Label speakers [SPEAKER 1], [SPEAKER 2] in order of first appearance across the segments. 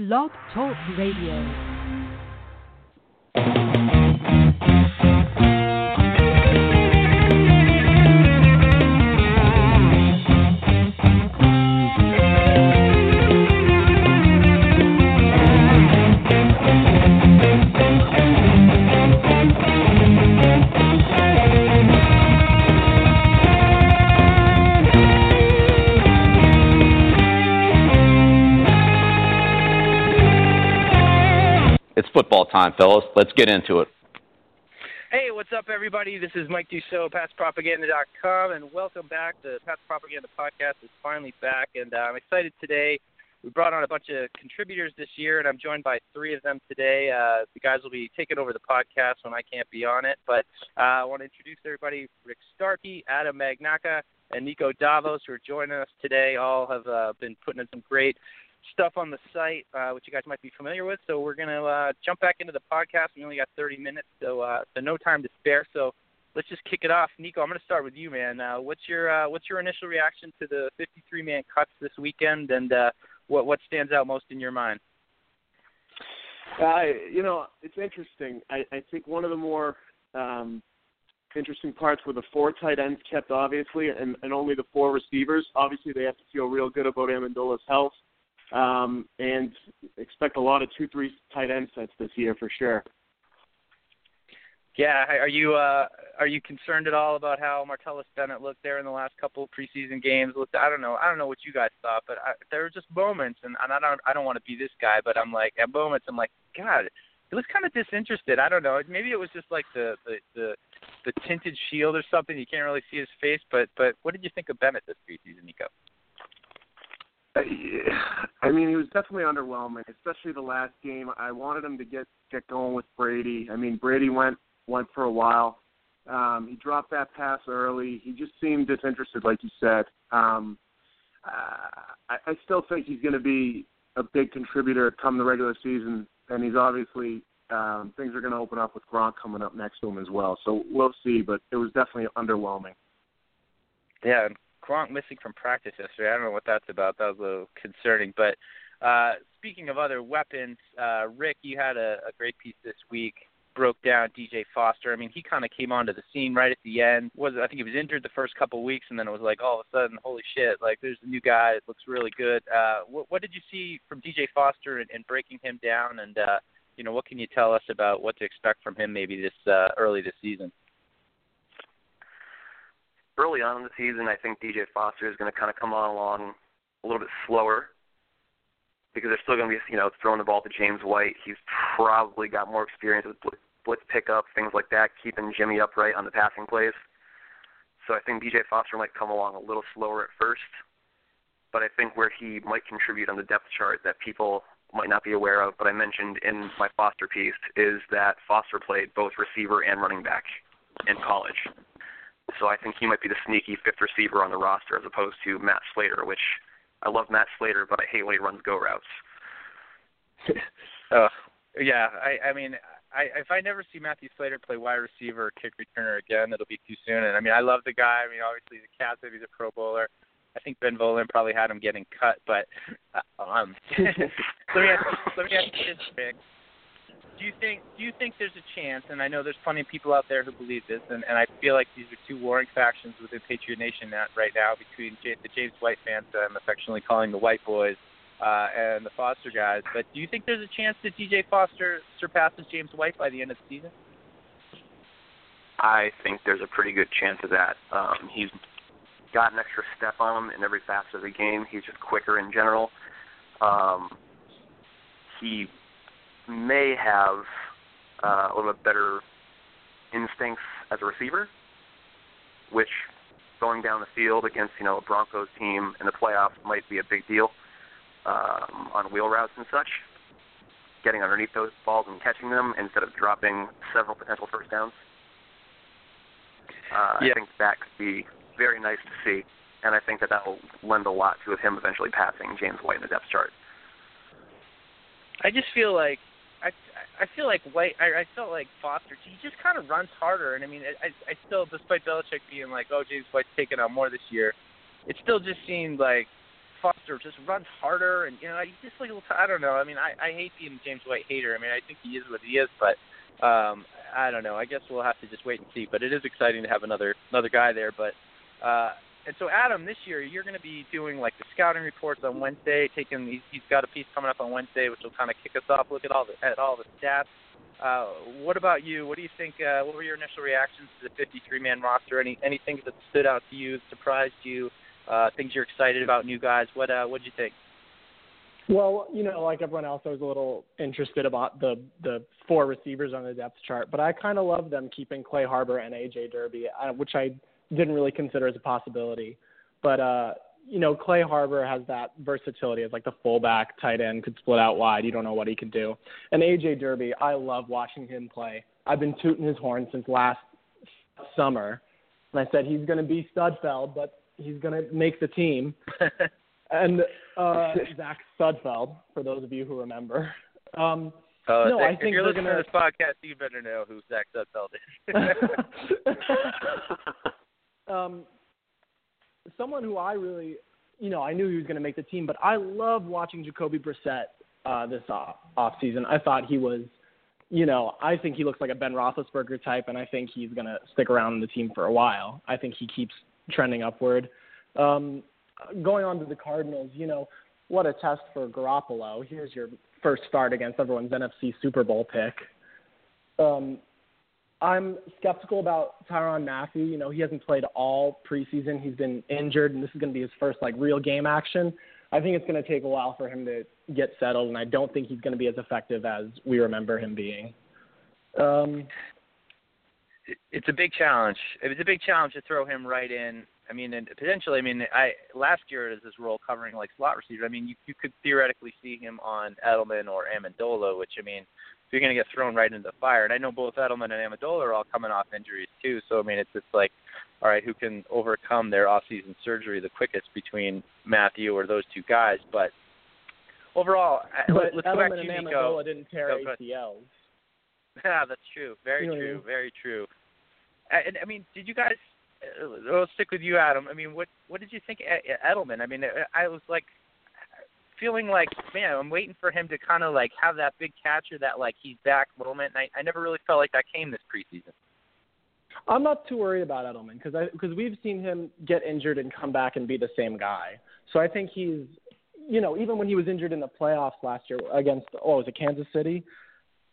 [SPEAKER 1] Blog Talk Radio.
[SPEAKER 2] Football time, fellas. Let's get into it.
[SPEAKER 3] Hey, what's up, everybody? This is Mike Dussault, PatsPropaganda.com, and welcome back. The Pats Propaganda Podcast is finally back, and uh, I'm excited today. We brought on a bunch of contributors this year, and I'm joined by three of them today. Uh, the guys will be taking over the podcast when I can't be on it, but uh, I want to introduce everybody Rick Starke, Adam Magnacca, and Niko Davos, who are joining us today. All have uh, been putting in some great stuff on the site, uh, which you guys might be familiar with. So we're gonna uh, jump back into the podcast. We only got 30 minutes, so uh, so no time to spare. So let's just kick it off. Niko, I'm gonna start with you, man. Uh, what's your uh, what's your initial reaction to the 53 man cuts this weekend, and uh, what what stands out most in your mind?
[SPEAKER 4] Uh, you know, it's interesting. I, I think one of the more um, interesting parts were the four tight ends kept, obviously, and, and only the four receivers. Obviously, they have to feel real good about Amendola's health um, and expect a lot of two, three tight end sets this year for sure.
[SPEAKER 3] Yeah, are you uh, are you concerned at all about how Martellus Bennett looked there in the last couple of preseason games? Looked, I don't know, I don't know what you guys thought, but I, there were just moments, and, I don't I don't want to be this guy, but I'm like at moments I'm like, God, he looks kind of disinterested. I don't know, maybe it was just like the the the, the tinted shield or something. You can't really see his face, but but what did you think of Bennett this preseason, Niko?
[SPEAKER 4] I mean, he was definitely underwhelming, especially the last game. I wanted him to get get going with Brady. I mean, Brady went went for a while. Um, he dropped that pass early. He just seemed disinterested, like you said. Um, uh, I, I still think he's going to be a big contributor come the regular season, and he's obviously um, things are going to open up with Gronk coming up next to him as well. So we'll see, but it was definitely underwhelming.
[SPEAKER 3] Yeah, Gronk missing from practice yesterday. I don't know what that's about. That was a little concerning. But uh, speaking of other weapons, uh, Rick, you had a, a great piece this week. Broke down DJ Foster. I mean, he kind of came onto the scene right at the end. Was I think he was injured the first couple of weeks, and then it was like all of a sudden, holy shit! Like there's a new guy. It looks really good. Uh, what, what did you see from DJ Foster and, breaking him down? And uh, you know, what can you tell us about what to expect from him maybe this uh, early this season?
[SPEAKER 5] Early on in the season, I think DJ Foster is going to kind of come on along a little bit slower because they're still going to be, you know, throwing the ball to James White. He's probably got more experience with blitz pickup, things like that, keeping Jimmy upright on the passing plays. So I think DJ Foster might come along a little slower at first, but I think where he might contribute on the depth chart that people might not be aware of, but I mentioned in my Foster piece, is that Foster played both receiver and running back in college. So I think he might be the sneaky fifth receiver on the roster as opposed to Matt Slater, which I love Matt Slater, but I hate when he runs go routes.
[SPEAKER 3] uh, yeah, I, I mean, I, if I never see Matthew Slater play wide receiver or kick returner again, it'll be too soon. And I mean, I love the guy. I mean, obviously the cat said he's a Pro Bowler. I think Ben Volin probably had him getting cut, but uh, um, let me ask, let me ask you this, do you think do you think there's a chance? And I know there's plenty of people out there who believe this, and, and I feel like these are two warring factions within Patriot Nation right now between the James White fans that I'm affectionately calling the White Boys uh, and the Foster guys. But do you think there's a chance that DJ Foster surpasses James White by the end of the season?
[SPEAKER 5] I think there's a pretty good chance of that. Um, he's got an extra step on him in every facet of the game. He's just quicker in general. Um, he may have uh, a little bit better instincts as a receiver, which going down the field against you know a Broncos team in the playoffs might be a big deal um, on wheel routes and such. Getting underneath those balls and catching them instead of dropping several potential first downs. Uh, yeah. I think that could be very nice to see, and I think that that will lend a lot to him eventually passing James White in the depth chart.
[SPEAKER 3] I just feel like I I feel like White. I, I felt like Foster. He just kind of runs harder, and I mean, I I still, despite Belichick being like, oh, James White's taking on more this year, it still just seemed like Foster just runs harder, and you know, he's just like I don't know. I mean, I I hate being a James White hater. I mean, I think he is what he is, but um, I don't know. I guess we'll have to just wait and see. But it is exciting to have another another guy there. But uh, and so Adam, this year you're going to be doing like the scouting reports on Wednesday. Taking he's, he's got a piece coming up on Wednesday, which will kind of kick us off. Look at all the at all the stats. Uh, what about you? What do you think? Uh, what were your initial reactions to the 53-man roster? Any anything that stood out to you, surprised you? Uh, things you're excited about, new guys. What uh, what did you think?
[SPEAKER 6] Well, you know, like everyone else, I was a little interested about the the four receivers on the depth chart, but I kind of love them keeping Clay Harbor and AJ Derby, uh, which I didn't really consider as a possibility. But uh, you know, Clay Harbor has that versatility as like the fullback, tight end, could split out wide. You don't know what he could do. And AJ Derby, I love watching him play. I've been tooting his horn since last summer, and I said he's going to be Sudfeld, but he's going to make the team. and uh, Zach Sudfeld, for those of you who remember. Um,
[SPEAKER 3] uh,
[SPEAKER 6] no, I think
[SPEAKER 3] if you're listening
[SPEAKER 6] gonna...
[SPEAKER 3] to this podcast, you better know who Zach Sudfeld
[SPEAKER 6] is. um, someone who I really, you know, I knew he was going to make the team, but I love watching Jacoby Brissett uh, this off, off season. I thought he was, you know, I think he looks like a Ben Roethlisberger type, and I think he's going to stick around in the team for a while. I think he keeps trending upward. Um, going on to the Cardinals, you know, what a test for Garoppolo. Here's your first start against everyone's NFC Super Bowl pick. Um, I'm skeptical about Tyrann Mathieu. You know, he hasn't played all preseason. He's been injured, and this is going to be his first like real game action. I think it's going to take a while for him to get settled, and I don't think he's going to be as effective as we remember him being. Um,
[SPEAKER 3] it's a big challenge. It's a big challenge to throw him right in. I mean, and potentially, I mean, I last year as his role covering like slot receiver. I mean, you you could theoretically see him on Edelman or Amendola, which I mean, you're going to get thrown right into the fire. And I know both Edelman and Amendola are all coming off injuries too. So I mean, it's just like, all right, who can overcome their off-season surgery the quickest between Mathieu or those two guys? But overall,
[SPEAKER 6] but
[SPEAKER 3] let's
[SPEAKER 6] Edelman
[SPEAKER 3] go back to
[SPEAKER 6] and
[SPEAKER 3] you,
[SPEAKER 6] Amendola didn't tear
[SPEAKER 3] Go,
[SPEAKER 6] ACLs.
[SPEAKER 3] Yeah, that's true. Very
[SPEAKER 6] You know what I
[SPEAKER 3] true.
[SPEAKER 6] mean?
[SPEAKER 3] Very true. And I mean, did you guys? uh, I'll stick with you, Adam. I mean, what what did you think Edelman? I mean, I was like feeling like, man, I'm waiting for him to kind of like have that big catch or that like he's back moment. And I, I never really felt like that came this preseason.
[SPEAKER 6] I'm not too worried about Edelman because because we've seen him get injured and come back and be the same guy. So I think he's, you know, even when he was injured in the playoffs last year against oh was it Kansas City,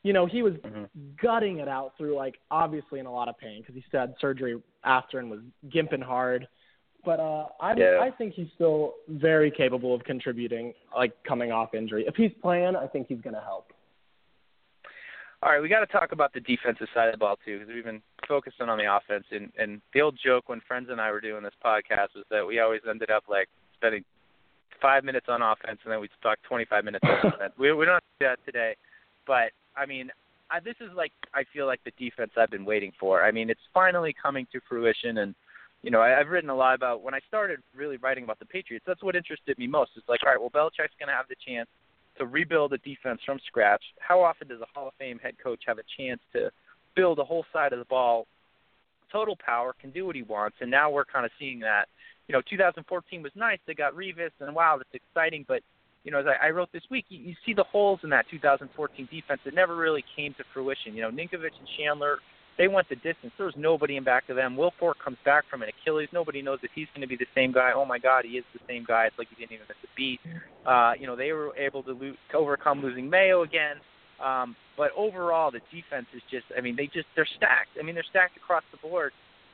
[SPEAKER 6] you know he was
[SPEAKER 3] mm-hmm.
[SPEAKER 6] gutting it out through like obviously in a lot of pain because he had surgery after and was gimping hard. But uh, I
[SPEAKER 3] Yeah.
[SPEAKER 6] I think he's still very capable of contributing, like coming off injury. If he's playing, I think he's going to help.
[SPEAKER 3] All right, we got to talk about the defensive side of the ball too, because we've been focusing on the offense. And and the old joke when friends and I were doing this podcast was that we always ended up like spending five minutes on offense, and then we'd talk 25 minutes on defense. We we don't have to do that today, but I mean, I, this is like I feel like the defense I've been waiting for. I mean, it's finally coming to fruition, and you know, I, I've written a lot about when I started really writing about the Patriots. That's what interested me most. It's like, all right, well, Belichick's going to have the chance to rebuild a defense from scratch. How often does a Hall of Fame head coach have a chance to build a whole side of the ball, total power, can do what he wants, and now we're kind of seeing that. You know, 2014 was nice. They got Revis, and wow, that's exciting. But you know, as I, I wrote this week, you, you see the holes in that 2014 defense that never really came to fruition. You know, Ninkovich and Chandler, they went the distance. There was nobody in back of them. Wilfork comes back from an Achilles. Nobody knows if he's going to be the same guy. Oh my God, he is the same guy. It's like he didn't even miss a beat. Uh, you know, they were able to, lo- to overcome losing Mayo again. Um, but overall, the defense is just, I mean, they just, they're stacked. I mean, they're stacked across the board.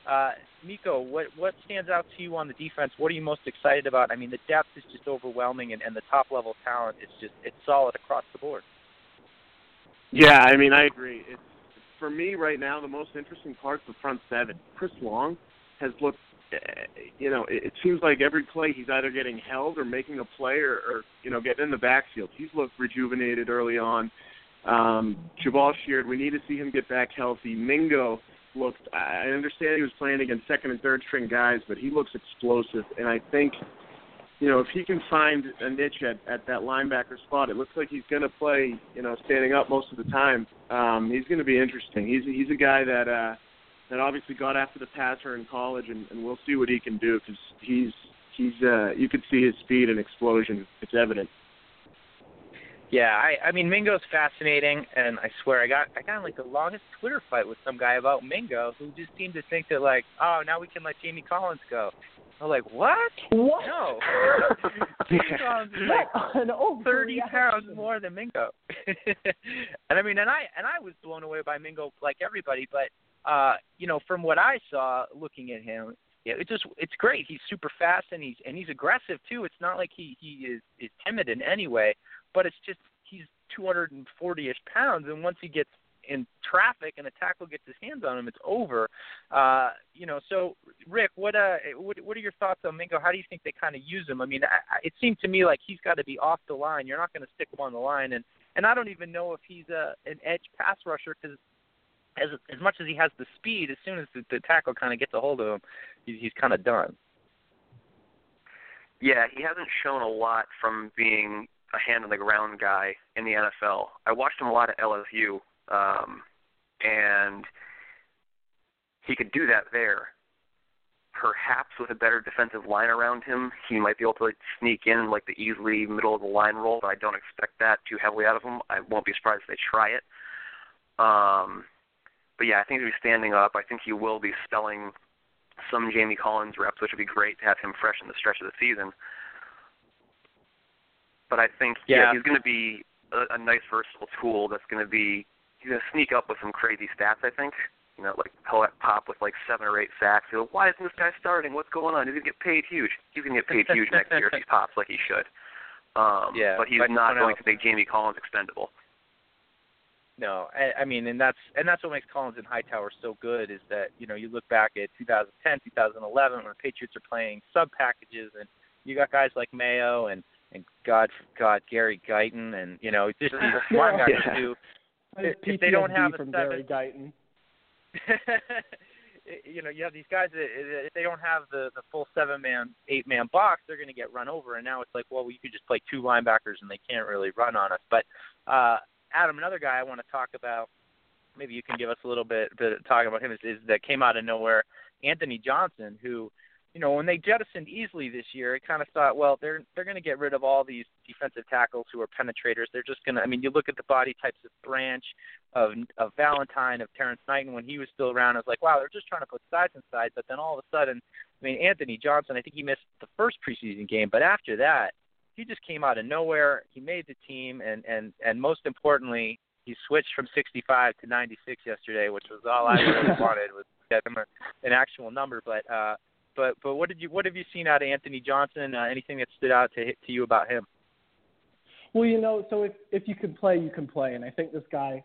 [SPEAKER 3] Uh, Niko, what what stands out to you on the defense? What are you most excited about? I mean, the depth is just overwhelming, and, and the top level talent is just it's solid across the board.
[SPEAKER 4] Yeah, I mean, I agree. It's for me right now the most interesting part's the front seven. Chris Long has looked, eh, you know, it, it seems like every play he's either getting held or making a play or, or you know getting in the backfield. He's looked rejuvenated early on. Um, Jabaal Sheard, we need to see him get back healthy. Mingo looked. I understand he was playing against second and third string guys, but he looks explosive, and I think you know, if he can find a niche at, at that linebacker spot, it looks like he's going to play, you know, standing up most of the time. Um, he's going to be interesting. He's he's a guy that uh, that obviously got after the passer in college, and, and we'll see what he can do because he's he's uh, you could see his speed and explosion. It's evident.
[SPEAKER 3] Yeah, I I mean Mingo's fascinating, and I swear I got I got in like the longest Twitter fight with some guy about Mingo, who just seemed to think that like, oh, now we can let Jamie Collins go. I'm like, what?
[SPEAKER 6] What?
[SPEAKER 3] No. Jamie Collins is like thirty pounds more than Mingo. and I mean, and I and I was blown away by Mingo like everybody, but uh, you know, from what I saw looking at him, yeah, it just it's great. He's super fast and he's and he's aggressive too. It's not like he he is is timid in any way, but it's just he's 240ish pounds, and once he gets in traffic and a tackle gets his hands on him, it's over. Uh, you know, so Rick, what uh, what what are your thoughts on Mingo? How do you think they kind of use him? I mean, I, it seemed to me like he's got to be off the line. You're not going to stick him on the line, and and I don't even know if he's a an edge pass rusher because as as much as he has the speed, as soon as the, the tackle kind of gets a hold of him, he's he's kind of done.
[SPEAKER 5] Yeah, he hasn't shown a lot from being a hand on the ground guy in the NFL. I watched him a lot at LSU, um, and he could do that there. Perhaps with a better defensive line around him, he might be able to like, sneak in like the Easley middle of the line role, but I don't expect that too heavily out of him. I won't be surprised if they try it. Um, but yeah, I think he'll be standing up. I think he will be spelling some Jamie Collins reps, which would be great to have him fresh in the stretch of the season. But I think
[SPEAKER 3] Yeah.
[SPEAKER 5] he's going to be a, a nice versatile tool. That's going to be he's going to sneak up with some crazy stats. I think you know, like he'll pop with like seven or eight sacks. Like, Why isn't this guy starting? What's going on? He's going to get paid huge. He's going to get paid huge next year if he pops like he should. Um,
[SPEAKER 3] Yeah,
[SPEAKER 5] but he's
[SPEAKER 3] but
[SPEAKER 5] not going
[SPEAKER 3] else.
[SPEAKER 5] to make Jamie Collins expendable.
[SPEAKER 3] No, I, I mean, and that's and that's what makes Collins and Hightower so good is that you know you look back at 2010, 2011 when the Patriots are playing sub packages, and you got guys like Mayo and and God God Gary Guyton, and you know just these linebackers
[SPEAKER 4] Yeah.
[SPEAKER 3] who
[SPEAKER 6] I have
[SPEAKER 3] if they don't have a
[SPEAKER 6] from
[SPEAKER 3] seven-
[SPEAKER 6] Gary Guyton.
[SPEAKER 3] you know, you have these guys that if they don't have the the full seven man, eight man box, they're going to get run over. And now it's like, well, you could just play two linebackers and they can't really run on us. But uh, Adam, another guy I want to talk about, maybe you can give us a little bit, bit of talking about him is, is that came out of nowhere, Anthony Johnson, who you know, when they jettisoned Easley this year, it kind of thought, well, they're they're going to get rid of all these defensive tackles who are penetrators. They're just going to. I mean, you look at the body types of Branch, of of Valentine, of Terrence Knighton when he was still around. I was like, wow, they're just trying to put sides and sides. But then all of a sudden, I mean, Anthony Johnson, I think he missed the first preseason game, but after that, he just came out of nowhere. He made the team, and and and most importantly, he switched from 65 to 96 yesterday, which was all I really wanted was get him a, an actual number. But uh, but but what did you what have you seen out of Anthony Johnson? Uh, anything that stood out to to you about him?
[SPEAKER 6] Well, you know, so if if you can play, you can play, and I think this guy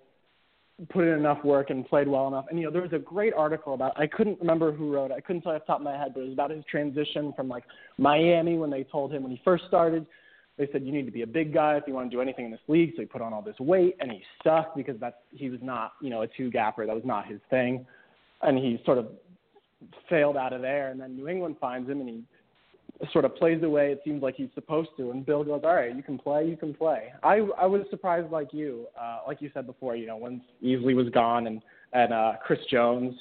[SPEAKER 6] put in enough work and played well enough. And you know, there was a great article about I couldn't remember who wrote it. I couldn't tell off the top of my head, but it was about his transition from like Miami when they told him when he first started. They said you need to be a big guy if you want to do anything in this league. So he put on all this weight, and he sucked because that's he was not you know a two gapper. That was not his thing, and he sort of failed out of there. And then New England finds him, and he sort of plays the way it seems like he's supposed to. And Bill goes, "All right, you can play, you can play." I I was surprised, like you, uh, like you said before. You know, once Easley was gone and and uh, Chris Jones,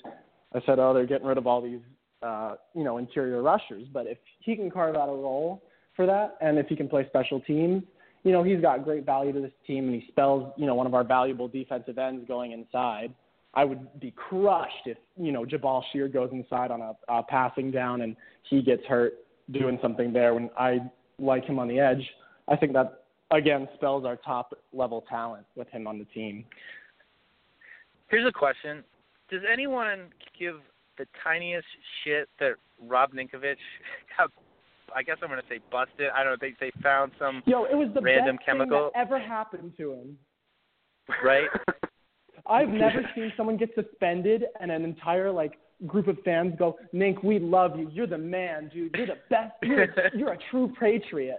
[SPEAKER 6] I said, "Oh, they're getting rid of all these, uh, you know, interior rushers." But if he can carve out a role for that, and if he can play special teams, you know, he's got great value to this team, and he spells, you know, one of our valuable defensive ends going inside. I would be crushed if you know Jabaal Sheard goes inside on a, a passing down and he gets hurt doing something there when I like him on the edge. I think that again spells our top level talent with him on the team.
[SPEAKER 3] Here's a question: Does anyone give the tiniest shit that Rob Ninkovich got? I guess I'm going to say busted. I don't know. They they found some
[SPEAKER 6] Yo, it was the
[SPEAKER 3] Random
[SPEAKER 6] best
[SPEAKER 3] chemical.
[SPEAKER 6] thing that ever happened to him.
[SPEAKER 3] right.
[SPEAKER 6] I've never seen someone get suspended and an entire like group of fans go, "Nink, we love you. You're the man, dude. You're the best. You're you're a true patriot."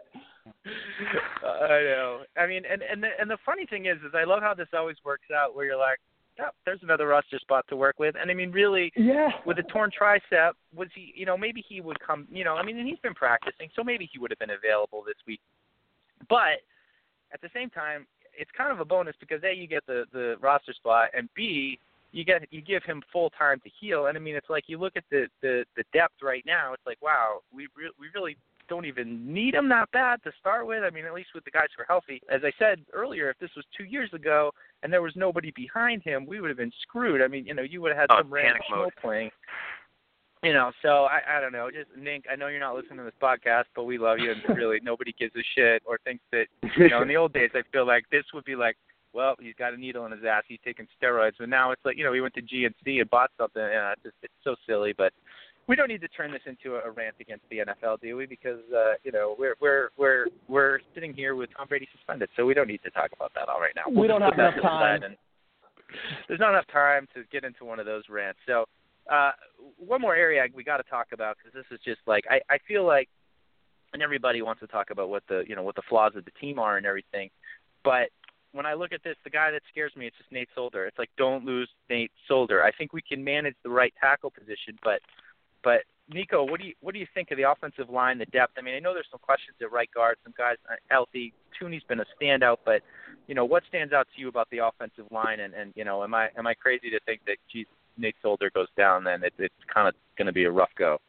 [SPEAKER 3] I know. I mean, and and the, and the funny thing is, is I love how this always works out. Where you're like, yeah, there's another roster spot to work with. And I mean, really,
[SPEAKER 6] Yeah.
[SPEAKER 3] with a torn tricep, was he? You know, maybe he would come. You know, I mean, and he's been practicing, so maybe he would have been available this week. But at the same time, it's kind of a bonus because a you get the the roster spot, and b you get you give him full time to heal. And I mean, it's like you look at the the the depth right now. It's like, wow, we re- we really don't even need him that bad to start with. I mean, at least with the guys who are healthy. As I said earlier, if this was two years ago and there was nobody behind him, we would have been screwed. I mean, you know, you would have had
[SPEAKER 5] Oh,
[SPEAKER 3] some random playing. You know, so I I don't know. Just Nink, I know you're not listening to this podcast, but we love you, and really nobody gives a shit or thinks that you know. In the old days, I feel like this would be like, well, he's got a needle in his ass, he's taking steroids, but now it's like, you know, he went to GNC and bought something, and it's just it's so silly, but we don't need to turn this into a, a rant against the NFL, do we? Because uh, you know we're we're we're we're sitting here with Tom Brady suspended, so we don't need to talk about that all right now.
[SPEAKER 6] We don't have enough
[SPEAKER 3] to the side
[SPEAKER 6] time.
[SPEAKER 3] And there's not enough time to get into one of those rants. So uh, one more area we got to talk about because this is just like I I feel like, and everybody wants to talk about what the you know what the flaws of the team are and everything, but when I look at this, the guy that scares me, it's just Nate Solder. It's like don't lose Nate Solder. I think we can manage the right tackle position, but but Niko, what do you what do you think of the offensive line, the depth? I mean, I know there's some questions at right guard. Some guys aren't healthy. Thuney's been a standout, but you know what stands out to you about the offensive line? And and you know, am I am I crazy to think that geez, Nate Solder goes down? Then it, it's kind of going to be a rough go.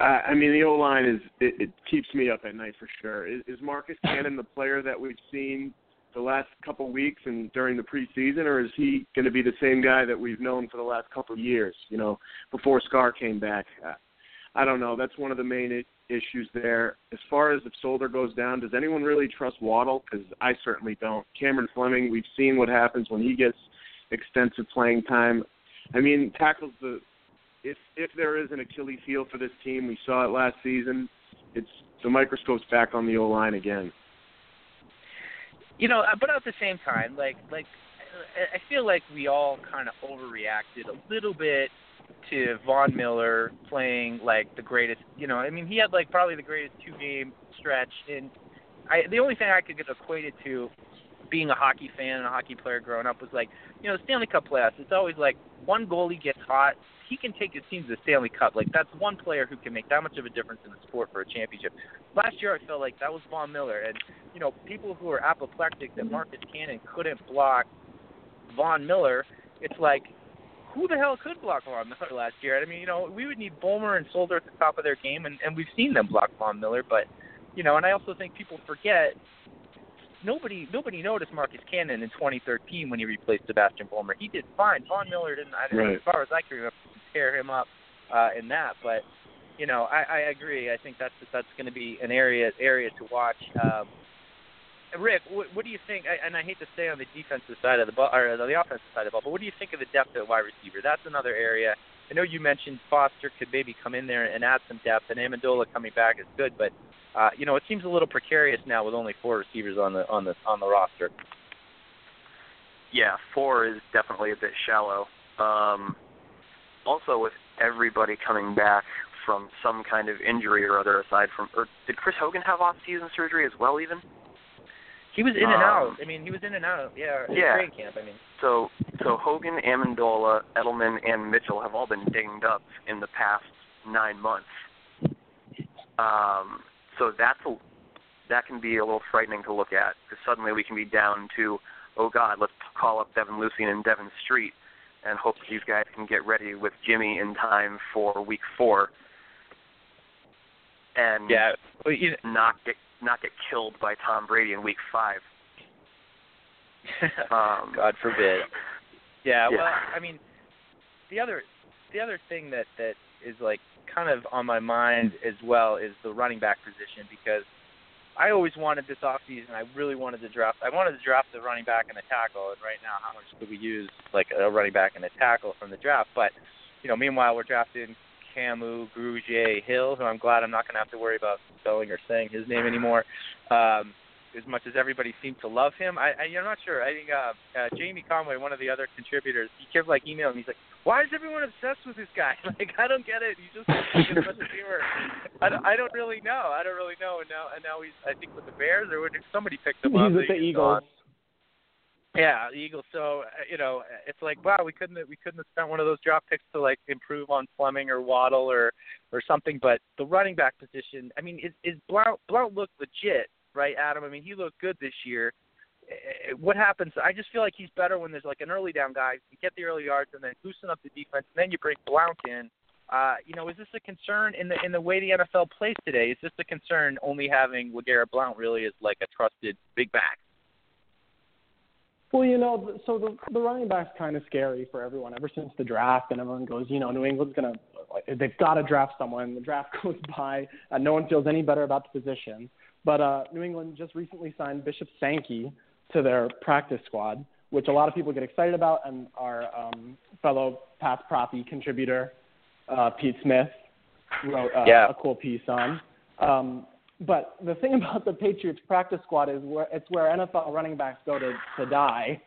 [SPEAKER 4] Uh, I mean, the O line is it, it keeps me up at night for sure. Is, is Marcus Cannon the player that we've seen the last couple weeks and during the preseason, or is he going to be the same guy that we've known for the last couple of years? You know, before Scar came back. Uh, I don't know. That's one of the main I- issues there. As far as if Solder goes down, does anyone really trust Waddle? Because I certainly don't. Cameron Fleming, we've seen what happens when he gets extensive playing time. I mean, tackles the if if there is an Achilles heel for this team, we saw it last season. It's the microscope's back on the O line again.
[SPEAKER 3] You know, uh, but at the same time, like like I- feel like we all kind of overreacted a little bit to Von Miller playing like the greatest. You know, I mean, he had like probably the greatest two game stretch, and I the only thing I could get equated to being a hockey fan and a hockey player growing up was like, you know, the Stanley Cup playoffs. It's always like one goalie gets hot, he can take his team to the Stanley Cup. Like that's one player who can make that much of a difference in the sport for a championship. Last year, I felt like that was Von Miller, and you know, people who are apoplectic that Marcus Cannon couldn't block Von Miller. It's like, who the hell could block Von Miller last year? I mean, you know, we would need Vollmer and Solder at the top of their game, and, and we've seen them block Von Miller. But you know, and I also think people forget nobody nobody noticed Marcus Cannon in 2013 when he replaced Sebastian Vollmer. He did fine. Von Miller didn't. I didn't
[SPEAKER 4] Right.
[SPEAKER 3] as far as I can remember, tear him up uh, in that. But you know, I, I agree. I think that's that's going to be an area area to watch. Um, Rick, what, what do you think? I, and I hate to stay on the defensive side of the ball or the offensive side of the ball, but what do you think of the depth at wide receiver? That's another area. I know you mentioned Foster could maybe come in there and add some depth, and Amendola coming back is good, but uh, you know it seems a little precarious now with only four receivers on the on the on the roster.
[SPEAKER 5] Yeah, four is definitely a bit shallow. Um, also, with everybody coming back from some kind of injury or other, aside from, or did Chris Hogan have off-season surgery as well? Even
[SPEAKER 3] He was in and
[SPEAKER 5] Um,
[SPEAKER 3] out. I mean, he was in and out. Yeah,
[SPEAKER 5] Yeah.
[SPEAKER 3] training camp. I mean,
[SPEAKER 5] so, so Hogan, Amendola, Edelman, and Mitchell have all been dinged up in the past nine months. Um, so that's a, that can be a little frightening to look at because suddenly we can be down to, oh God, let's call up Devin Lucien and Devin Street and hope these guys can get ready with Jimmy in time for Week Four, and
[SPEAKER 3] yeah. Well, you
[SPEAKER 5] not get not get killed by Tom Brady in Week Five. Um,
[SPEAKER 3] God forbid. Yeah,
[SPEAKER 5] Yeah.
[SPEAKER 3] well, I mean, the other the other thing that that is like kind of on my mind as well is the running back position because I always wanted this off season. I really wanted to draft. I wanted to draft the running back and the tackle. And right now, how much do we use like a running back and a tackle from the draft? But you know, meanwhile, we're drafting Kamu, Grugier, Hill, who I'm glad I'm not going to have to worry about spelling or saying his name anymore. Um, as much as everybody seemed to love him, I, I I'm not sure. I think uh, uh, Jamie Conway, one of the other contributors, he kept like emailing me. He's like, "Why is everyone obsessed with this guy? Like, I don't get it. He's just like a humor. I don't, I don't really know. I don't really know. And now, and now he's, I think, with the Bears or somebody picked him up.
[SPEAKER 6] He's with the Eagles.
[SPEAKER 3] gone. Yeah, the Eagles. So uh, you know, it's like wow, we couldn't we couldn't have spent one of those draft picks to like improve on Fleming or Waddle or or something. But the running back position, I mean, is is Blount Blount looked legit, right, Adam? I mean, he looked good this year. Eh, What happens? I just feel like he's better when there's like an early down guy. You get the early yards and then loosen up the defense. And then you bring Blount in, Uh, you know, is this a concern in the in the way the NFL plays today? Is this a concern only having LeGarrette Blount really as like a trusted big back?
[SPEAKER 6] Well, you know, so the the running back's kind of scary for everyone ever since the draft, and everyone goes, you know, New England's gonna, they've got to draft someone. The draft goes by, and no one feels any better about the position. But uh, New England just recently signed Bishop Sankey to their practice squad, which a lot of people get excited about, and our um, fellow Path Proppy contributor uh, Pete Smith wrote uh,
[SPEAKER 3] yeah.
[SPEAKER 6] a cool piece on. Um, but the thing about the Patriots practice squad is where it's where NFL running backs go to to die.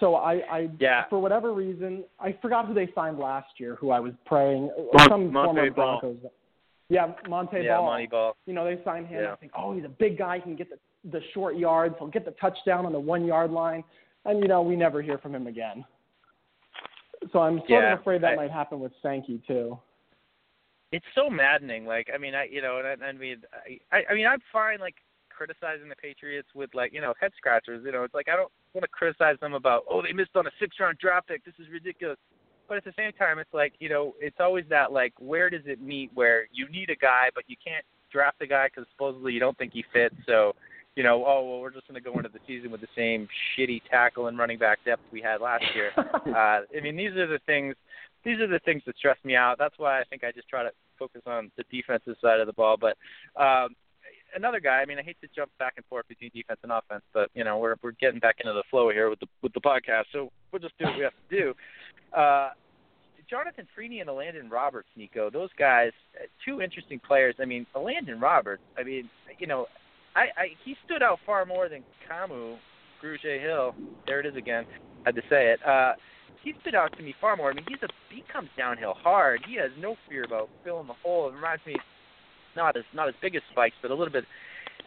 [SPEAKER 6] So I, I
[SPEAKER 3] yeah.
[SPEAKER 6] for whatever reason, I forgot who they signed last year. Who I was praying some
[SPEAKER 4] Montee
[SPEAKER 6] former
[SPEAKER 4] Ball.
[SPEAKER 6] Broncos. Yeah, Montee
[SPEAKER 3] yeah,
[SPEAKER 6] Ball.
[SPEAKER 3] Montee Ball.
[SPEAKER 6] You know they signed him.
[SPEAKER 3] Yeah.
[SPEAKER 6] I think, oh, he's a big guy. He can get the the short yards. He'll get the touchdown on the one yard line. And you know we never hear from him again. So I'm sort
[SPEAKER 3] Yeah,
[SPEAKER 6] of afraid that
[SPEAKER 3] I-
[SPEAKER 6] might happen with Sankey too.
[SPEAKER 3] it's so maddening. Like, I mean, I you know, and I, I mean, I I mean, I'm fine like criticizing the Patriots with like you know head scratchers. You know, it's like I don't want to criticize them about oh they missed on a six round draft pick. This is ridiculous. But at the same time, it's like you know, it's always that like where does it meet where you need a guy but you can't draft a guy because supposedly you don't think he fits. So you know, oh well, we're just going to go into the season with the same shitty tackle and running back depth we had last year. uh, I mean, these are the things. These are the things that stress me out. That's why I think I just try to focus on the defensive side of the ball. But um, another guy. I mean, I hate to jump back and forth between defense and offense, but you know, we're we're getting back into the flow here with the with the podcast. So we'll just do what we have to do. Uh, Jonathan Freeny and Landon Roberts, Niko, those guys, uh, two interesting players. I mean, Landon Roberts. I mean, you know, I, I he stood out far more than Kamu, Grugier Hill. There it is again. Had to say it. Uh, he stood out to me far more. I mean, he's a he comes downhill hard. He has no fear about filling the hole. It reminds me not as not as big as Spikes, but a little bit.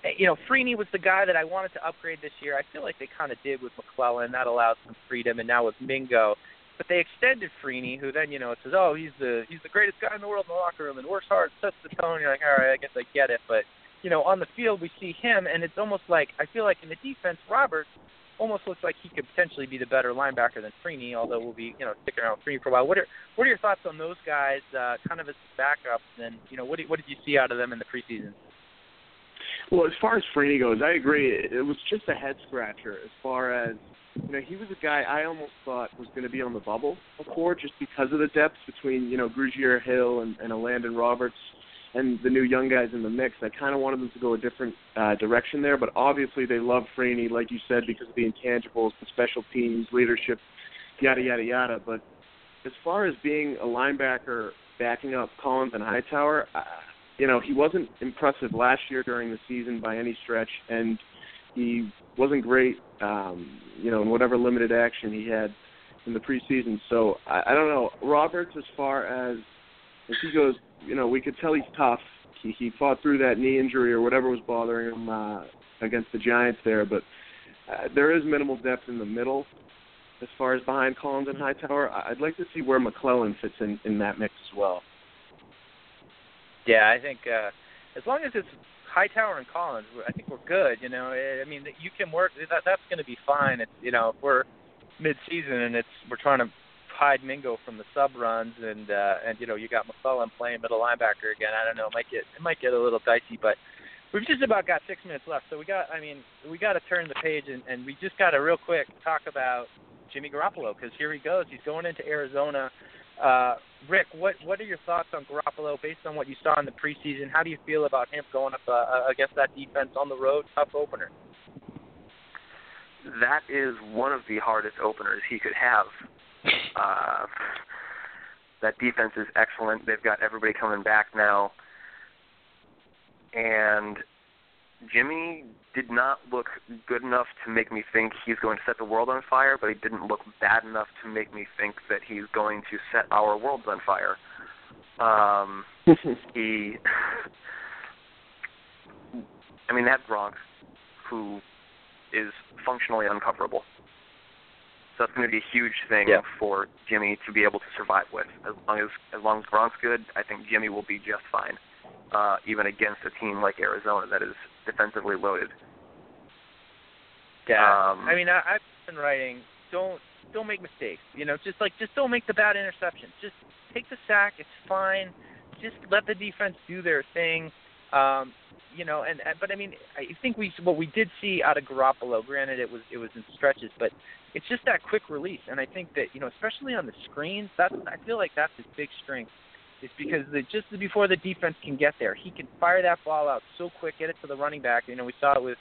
[SPEAKER 3] eh, You know, Freeny was the guy that I wanted to upgrade this year. I feel like they kind of did with McClellin. That allowed some freedom, and now with Mingo. But they extended Freeny, who then you know it says, oh, he's the he's the greatest guy in the world in the locker room and works hard, sets the tone. You're like, all right, I guess I get it. But you know, on the field we see him, and it's almost like I feel like in the defense, Roberts almost looks like he could potentially be the better linebacker than Freeny, although we'll be you know sticking around Freeny for a while. What are what are your thoughts on those guys, uh, kind of as backups, and you know what did, what did you see out of them in the preseason?
[SPEAKER 4] Well, as far as Freeny goes, I agree. It, it was just a head scratcher as far as you know, he was a guy I almost thought was going to be on the bubble before, just because of the depth between you know Grugier Hill and, and a Landon Roberts and the new young guys in the mix. I kind of wanted them to go a different uh, direction there, but obviously they love Freeny, like you said, because of the intangibles, the special teams, leadership, yada yada yada. But as far as being a linebacker backing up Collins and Hightower, uh, you know, he wasn't impressive last year during the season by any stretch, and he wasn't great, um, you know, in whatever limited action he had in the preseason. So I, I don't know. Roberts, as far as if he goes, you know, we could tell he's tough. He he fought through that knee injury or whatever was bothering him uh, against the Giants there, but uh, there is minimal depth in the middle as far as behind Collins and Hightower. I'd like to see where McClellin fits in in that mix as well.
[SPEAKER 3] Yeah, I think uh, as long as it's Hightower and Collins, I think we're good. You know, I I mean, you can work. That that's going to be fine. It's you know, if we're mid-season and it's we're trying to hide Mingo from the sub runs, and uh, and you know, you got McClellin playing middle linebacker again. I don't know. It might get it might get a little dicey, but we've just about got six minutes left. So we got. I mean, we got to turn the page, and, and we just got to real quick talk about Jimmy Garoppolo because here he goes. He's going into Arizona. Uh, Rick, what what are your thoughts on Garoppolo based on what you saw in the preseason? How do you feel about him going up uh, against that defense on the road, tough opener?
[SPEAKER 5] that is one of the hardest openers he could have. Uh, that defense is excellent. They've got everybody coming back now. And Jimmy did not look good enough to make me think he's going to set the world on fire, but he didn't look bad enough to make me think that he's going to set our worlds on fire. Um, he, I mean, that Gronk, who is functionally uncoverable. So that's going to be a huge thing
[SPEAKER 3] Yeah.
[SPEAKER 5] for Jimmy to be able to survive with. As long as as long as Gronk's good, I think Jimmy will be just fine, uh, even against a team like Arizona that is defensively loaded.
[SPEAKER 3] Yeah.
[SPEAKER 5] Um,
[SPEAKER 3] I mean, I, I've been writing. Don't don't make mistakes. You know, just like just don't make the bad interceptions. Just take the sack. It's fine. Just let the defense do their thing. Um, you know, and but I mean, I think we what we did see out of Garoppolo. Granted, it was it was in stretches, but it's just that quick release. And I think that you know, especially on the screens, that's I feel like that's his big strength. Is because the, just before the defense can get there, he can fire that ball out so quick, get it to the running back. You know, we saw it with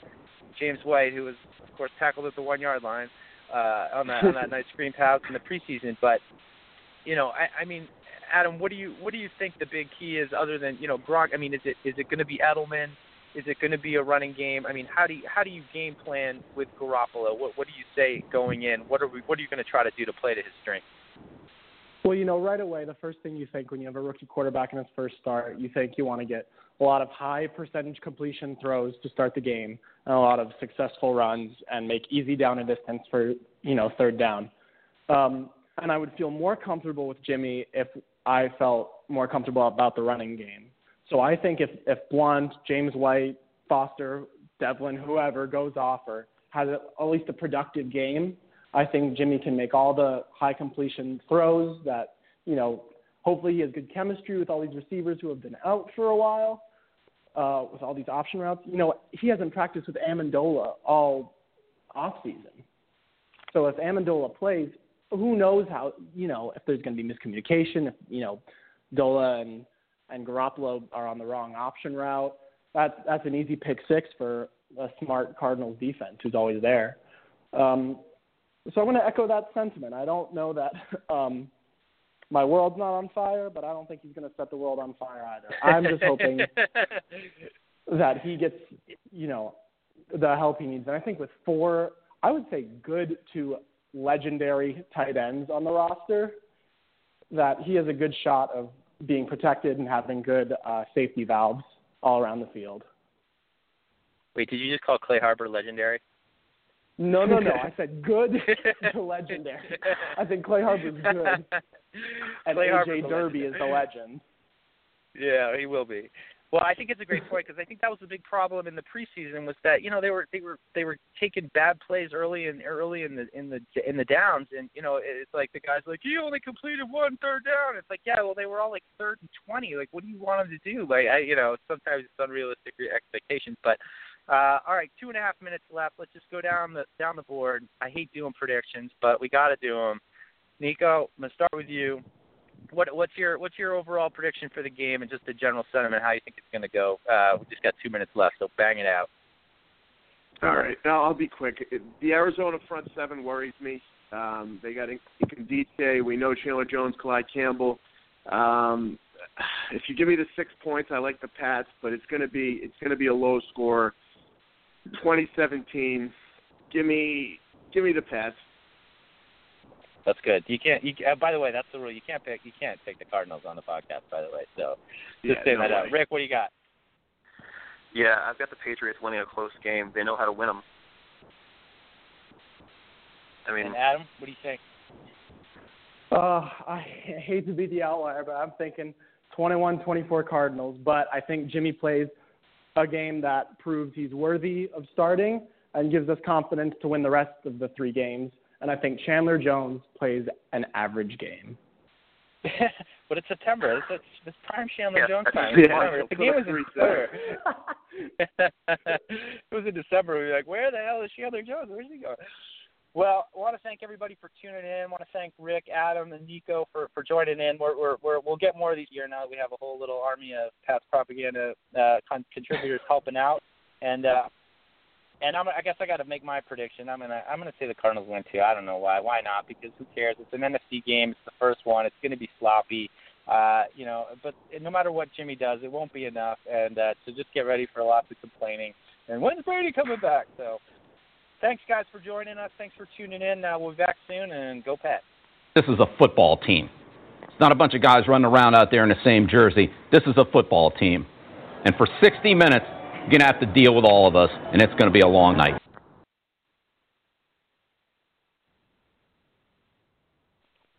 [SPEAKER 3] James White, who was of course tackled at the one yard line uh, on that on that nice screen pass in the preseason. But you know, I, I mean, Adam, what do you what do you think the big key is other than you know Gronk? I mean, is it is it going to be Edelman? Is it going to be a running game? I mean, how do you how do you game plan with Garoppolo? What what do you say going in? What are we what are you going to try to do to play to his strengths?
[SPEAKER 6] Well, you know, right away, the first thing you think when you have a rookie quarterback in his first start, you think you want to get a lot of high percentage completion throws to start the game and a lot of successful runs and make easy down and distance for, you know, third down. Um, and I would feel more comfortable with Jimmy if I felt more comfortable about the running game. So I think if, if Blount, James White, Foster, Develin, whoever goes off or has a, at least a productive game, I think Jimmy can make all the high completion throws that, you know, hopefully he has good chemistry with all these receivers who have been out for a while, uh, with all these option routes. You know, he hasn't practiced with Amendola all off season. So if Amendola plays, who knows how, you know, if there's going to be miscommunication, if, you know, Dola and, and Garoppolo are on the wrong option route. That's, that's an easy pick six for a smart Cardinals defense who's always there. Um, so I'm going to echo that sentiment. I don't know that um, my world's not on fire, but I don't think he's going to set the world on fire either. I'm just hoping that he gets, you know, the help he needs. And I think with four, I would say good to legendary tight ends on the roster, that he has a good shot of being protected and having good uh, safety valves all around the field.
[SPEAKER 3] Wait, did you just call Clay Harbor legendary?
[SPEAKER 6] No, no, no. I said good to legendary. I think Clay Harbor's good. And
[SPEAKER 3] Clay
[SPEAKER 6] AJ Derby is the legend.
[SPEAKER 3] Yeah, he will be. Well, I think it's a great point because I think that was the big problem in the preseason was that you know they were they were they were taking bad plays early and early in the in the in the downs and you know it's like the guys like he only completed one third down. It's like yeah, well they were all like third and twenty. Like what do you want them to do? Like I you know sometimes it's unrealistic expectations, but uh, all right, two and a half minutes left. Let's just go down the down the board. I hate doing predictions, but we got to do them. Nico, I'm gonna start with you what what's your what's your overall prediction for the game and just the general sentiment how you think it's going to go? Uh, we just got two minutes left, so bang it out.
[SPEAKER 4] All right, now I'll be quick. The Arizona front seven worries me. Um, they got Nkemdiche. We know Chandler Jones, Calais Campbell. Um, if you give me the six points, I like the Pats, but it's going to be it's going to be a low score. 2017. Give me give me the Pats.
[SPEAKER 3] That's good. You can't. You, uh, by the way, that's the rule. You can't pick. You can't pick the Cardinals on the podcast. By the way, so just
[SPEAKER 4] yeah,
[SPEAKER 3] say
[SPEAKER 4] no
[SPEAKER 3] that
[SPEAKER 4] way.
[SPEAKER 3] out. Rick, what do you got?
[SPEAKER 5] Yeah, I've got the Patriots winning a close game. They know how to win them. I mean,
[SPEAKER 3] and Adam, what do you think?
[SPEAKER 6] Uh, I hate to be the outlier, but I'm thinking 21-24 Cardinals. But I think Jimmy plays a game that proves he's worthy of starting and gives us confidence to win the rest of the three games. And I think Chandler Jones plays an average game.
[SPEAKER 3] but it's September. It's, it's, it's prime Chandler
[SPEAKER 5] Yeah,
[SPEAKER 3] Jones time.
[SPEAKER 4] yeah,
[SPEAKER 3] Remember, the game was in December. it was in December. We were like, where the hell is Chandler Jones? Where's he going? Well, I want to thank everybody for tuning in. I want to thank Rick, Adam, and Niko for, for joining in. We're, we're, we're, we'll get more of these here now that we have a whole little army of past propaganda uh, con- contributors helping out. And uh, and I'm, I guess I got to make my prediction. I'm gonna I'm gonna say the Cardinals win too. I don't know why. Why not? Because who cares? It's an NFC game. It's the first one. It's gonna be sloppy. Uh, you know, but no matter what Jimmy does, it won't be enough. And uh, so just get ready for lots of complaining. And when's Brady coming back? So thanks guys for joining us. Thanks for tuning in. Uh, we'll be back soon. And go Pat.
[SPEAKER 2] This is a football team. It's not a bunch of guys running around out there in the same jersey. This is a football team. And for 60 minutes, you're going to have to deal with all of us, and it's going to be a long night.